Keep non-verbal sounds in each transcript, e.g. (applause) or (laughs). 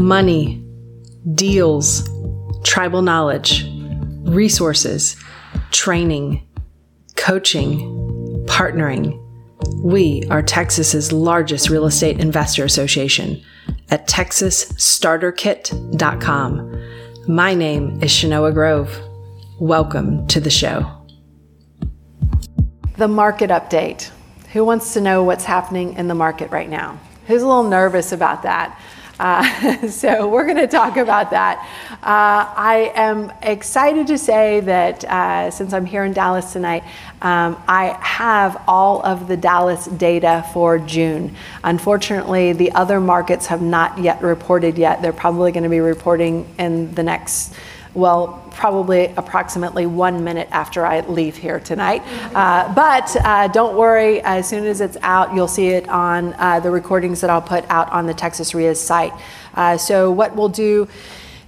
money, deals, tribal knowledge, resources, training, coaching, partnering. We are Texas's largest real estate investor association at texasstarterkit.com. My name is Shanoa Grove. Welcome to the show. The market update. Who wants to know what's happening in the market right now? Who's a little nervous about that? Uh, (laughs) so we're going to talk about that. Uh, I am excited to say that uh, since I'm here in Dallas tonight, um, I have all of the Dallas data for June. Unfortunately, the other markets have not yet reported yet. They're probably going to be reporting in the next well, probably approximately one minute after I leave here tonight. Uh, but uh, don't worry, as soon as it's out, you'll see it on uh, the recordings that I'll put out on the Texas REIA's site. Uh, so, what we'll do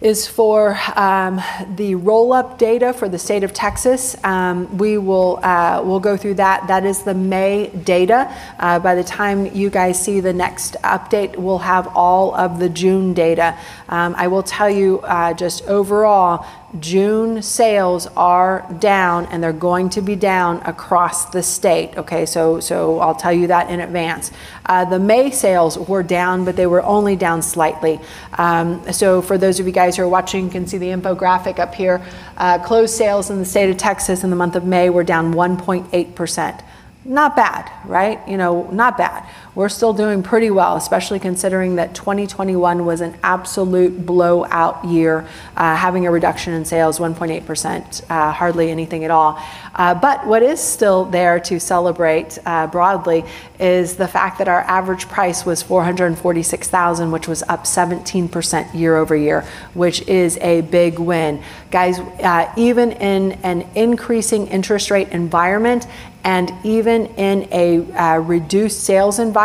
is for um, the roll-up data for the state of Texas. Um, we will uh, we'll go through that. That is the May data. Uh, by the time you guys see the next update, we'll have all of the June data. Um, I will tell you uh, just overall, June sales are down and they're going to be down across the state. Okay, so so I'll tell you that in advance. Uh, the May sales were down, but they were only down slightly. Um, so for those of you guys who are watching, you can see the infographic up here. Uh, closed sales in the state of Texas in the month of May were down 1.8 percent not bad, right? You know, not bad. We're still doing pretty well, especially considering that 2021 was an absolute blowout year, uh, having a reduction in sales 1.8%, uh, hardly anything at all. Uh, but what is still there to celebrate uh, broadly is the fact that our average price was 446,000, which was up 17% year over year, which is a big win. Guys, uh, even in an increasing interest rate environment and even in a uh, reduced sales environment,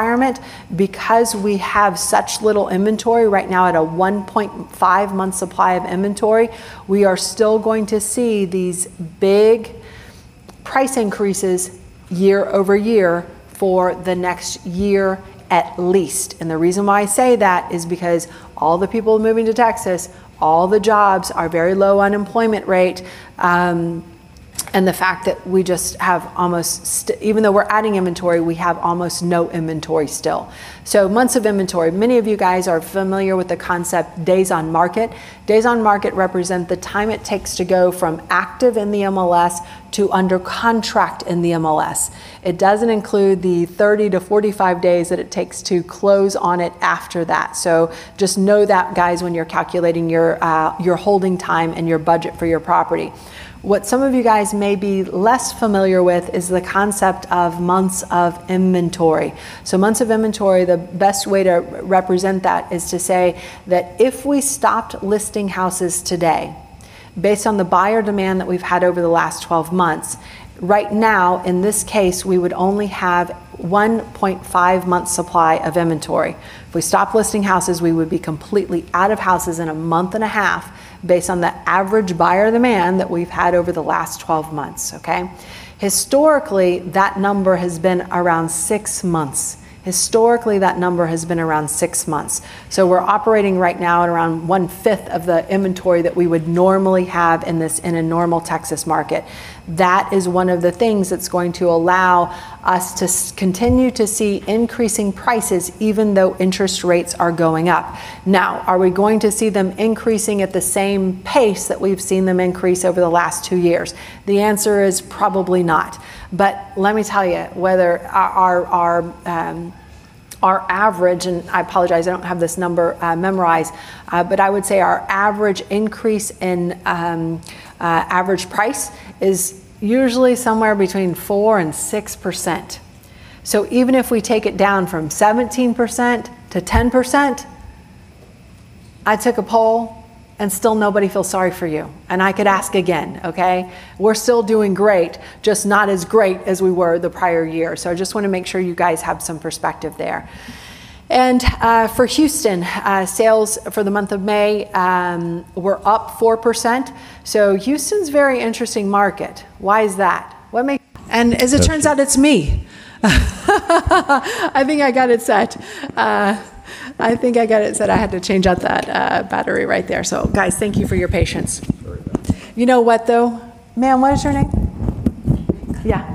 because we have such little inventory right now at a 1.5 month supply of inventory, we are still going to see these big price increases year over year for the next year at least. And the reason why I say that is because all the people moving to Texas, all the jobs are very low unemployment rate. Um, and the fact that we just have almost, even though we're adding inventory, we have almost no inventory still. So, months of inventory. Many of you guys are familiar with the concept days on market. Days on market represent the time it takes to go from active in the MLS to under contract in the MLS. It doesn't include the 30 to 45 days that it takes to close on it after that. So, just know that, guys, when you're calculating your, uh, your holding time and your budget for your property. What some of you guys may be less familiar with is the concept of months of inventory. So, months of inventory, the best way to represent that is to say that if we stopped listing houses today, based on the buyer demand that we've had over the last 12 months, right now, in this case, we would only have 1.5 month supply of inventory. If we stopped listing houses, we would be completely out of houses in a month and a half based on the average buyer demand that we've had over the last 12 months, okay? Historically, that number has been around six months. Historically, that number has been around six months. So we're operating right now at around one fifth of the inventory that we would normally have in this in a normal Texas market. That is one of the things that's going to allow us to continue to see increasing prices even though interest rates are going up. Now, are we going to see them increasing at the same pace that we've seen them increase over the last two years? The answer is probably not. But let me tell you, whether our, our, um, our average, and I apologize, I don't have this number uh, memorized, uh, but I would say our average increase in um, uh, average price is usually somewhere between 4 and 6%. So even if we take it down from 17% to 10%, I took a poll and still nobody feels sorry for you. And I could ask again, okay? We're still doing great, just not as great as we were the prior year. So I just want to make sure you guys have some perspective there. And uh, for Houston, uh, sales for the month of May um, were up 4%. So Houston's very interesting market. Why is that? What makes and as it turns out, it's me. (laughs) I think I got it set. Uh, I think I got it said I had to change out that uh, battery right there. So, guys, thank you for your patience. You know what, though? Ma'am, what is your name? Yeah.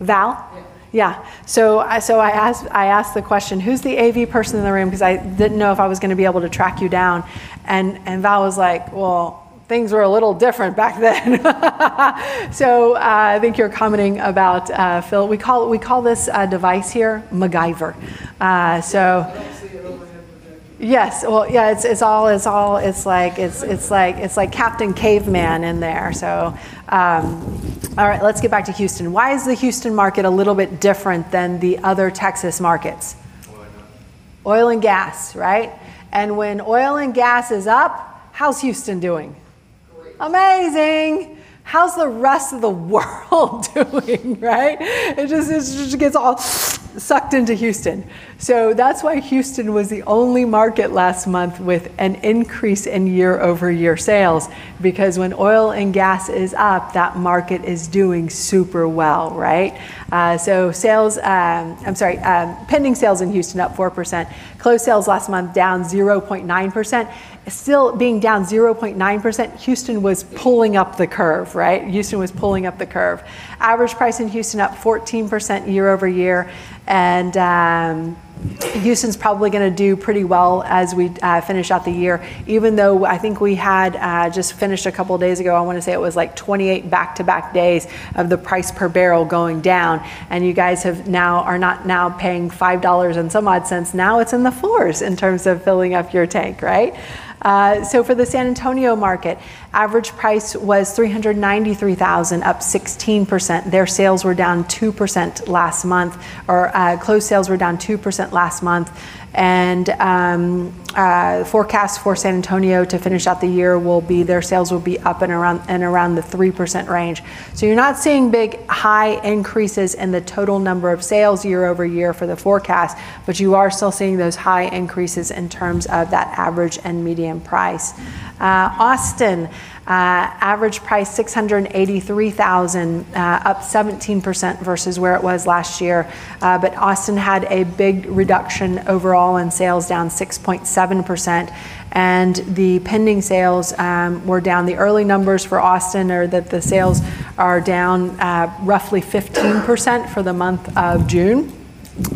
Val? Yeah. So, I so I asked I asked the question, who's the AV person in the room? Because I didn't know if I was going to be able to track you down, and and Val was like, well. Things were a little different back then, (laughs) so uh, I think you're commenting about uh, Phil. We call we call this uh, device here MacGyver. Uh, so Yes, well, yeah, it's, it's all, it's all, it's like, it's, it's like, it's like Captain Caveman in there. So, um, all right, let's get back to Houston. Why is the Houston market a little bit different than the other Texas markets? Oil and gas, right? And when oil and gas is up, how's Houston doing? Amazing how's the rest of the (laughs) world (laughs) doing, right? It just, it just gets all sucked into Houston. So that's why Houston was the only market last month with an increase in year over year sales, because when oil and gas is up, that market is doing super well, right? Uh, so sales, um, I'm sorry, um, pending sales in Houston up 4%, closed sales last month down 0.9% still being down 0.9%, Houston was pulling up the curve, right? Houston was pulling up the curve. Average price in Houston up 14% year over year. And um, Houston's probably going to do pretty well as we uh, finish out the year, even though I think we had uh, just finished a couple days ago. I want to say it was like 28 back to back days of the price per barrel going down. And you guys have now are not now paying $5 and some odd cents. Now it's in the fours in terms of filling up your tank, right? Uh, so for the San Antonio market, average price was 393,000, up 16%. Their sales were down 2% last month, or uh, closed sales were down 2% last month. And um, uh, forecast for San Antonio to finish out the year will be their sales will be up and around and around the three percent range. So you're not seeing big high increases in the total number of sales year over year for the forecast, but you are still seeing those high increases in terms of that average and median price. Uh, Austin. Uh, average price 683,000, uh, up 17% versus where it was last year. But Austin had a big reduction overall in sales, down 6.7%. And the pending sales um, were down. The early numbers for Austin are that the sales are down roughly 15% for the month of June.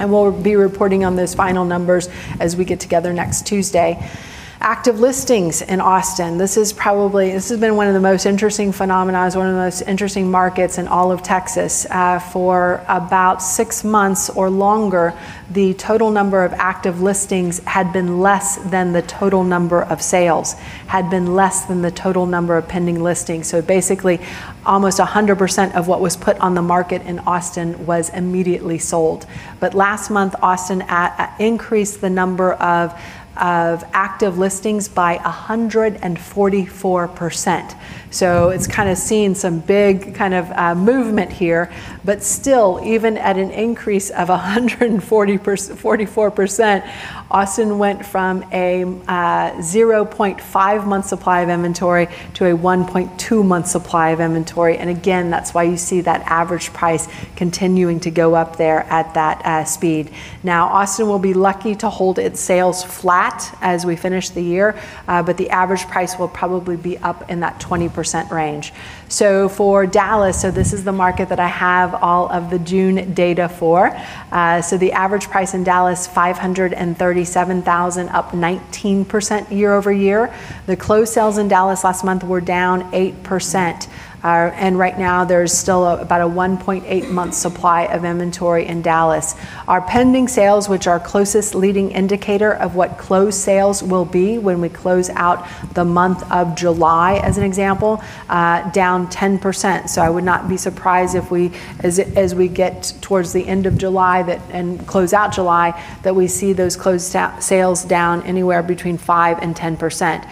And we'll be reporting on those final numbers as we get together next Tuesday active listings in Austin. This is probably, this has been one of the most interesting phenomena, one of the most interesting markets in all of Texas. Uh, for about six months or longer, the total number of active listings had been less than the total number of sales, had been less than the total number of pending listings. So basically, almost 100% of what was put on the market in Austin was immediately sold. But last month, Austin at, at increased the number of of active listings by 144%. So it's kind of seen some big kind of uh, movement here, but still, even at an increase of 144%, Austin went from a uh, 0.5 month supply of inventory to a 1.2 month supply of inventory. And again, that's why you see that average price continuing to go up there at that uh, speed. Now, Austin will be lucky to hold its sales flat as we finish the year, uh, but the average price will probably be up in that 20% range. So for Dallas, so this is the market that I have all of the June data for. Uh, so the average price in Dallas, 537,000, up 19% year over year. The closed sales in Dallas last month were down 8%. And right now, there's still about a 1.8 month supply of inventory in Dallas. Our pending sales, which are closest leading indicator of what closed sales will be when we close out the month of July, as an example, uh, down 10%. So I would not be surprised if we, as, as we get towards the end of July that and close out July, that we see those closed sales down anywhere between 5 and 10%.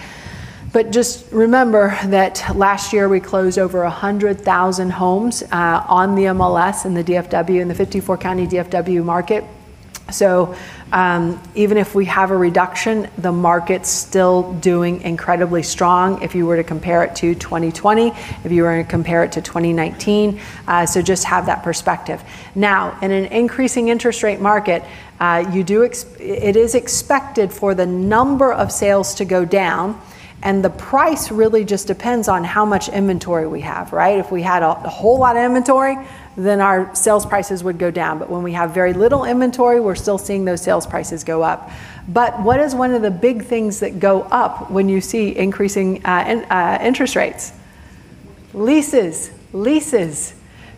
But just remember that last year we closed over 100,000 homes uh, on the MLS in the DFW, in the 54 county DFW market. So um, even if we have a reduction, the market's still doing incredibly strong if you were to compare it to 2020, if you were to compare it to 2019. Uh, so just have that perspective. Now, in an increasing interest rate market, uh, you do ex- it is expected for the number of sales to go down and the price really just depends on how much inventory we have, right? If we had a, a, whole lot of inventory, then our sales prices would go down. But when we have very little inventory, we're still seeing those sales prices go up. But what is one of the big things that go up when you see increasing uh, in, uh, interest rates? Leases, leases.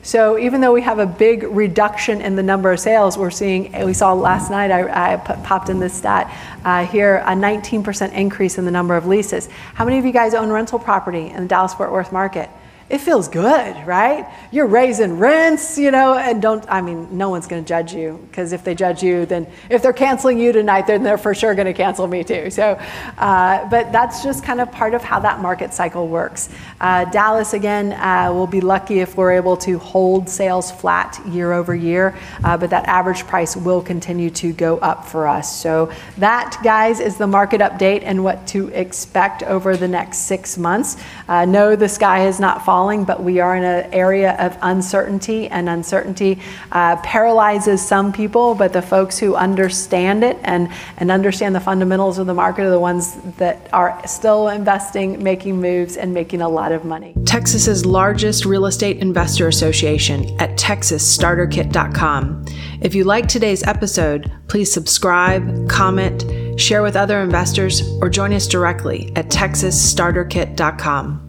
So even though we have a big reduction in the number of sales, we're seeing, we saw last night, I, I popped in this stat uh, here, a 19% increase in the number of leases. How many of you guys own rental property in the Dallas Fort Worth market? It feels good, right? You're raising rents, you know, and don't, I mean, no one's going to judge you because if they judge you, then if they're canceling you tonight, then they're for sure going to cancel me too. So, uh, but that's just kind of part of how that market cycle works. Uh, Dallas, again, uh, will be lucky if we're able to hold sales flat year over year, uh, but that average price will continue to go up for us. So, that, guys, is the market update and what to expect over the next six months. Uh, no, the sky has not fallen but we are in an area of uncertainty, and uncertainty uh, paralyzes some people, but the folks who understand it and, and understand the fundamentals of the market are the ones that are still investing, making moves, and making a lot of money. Texas's largest real estate investor association at texasstarterkit.com. If you like today's episode, please subscribe, comment, share with other investors, or join us directly at texasstarterkit.com.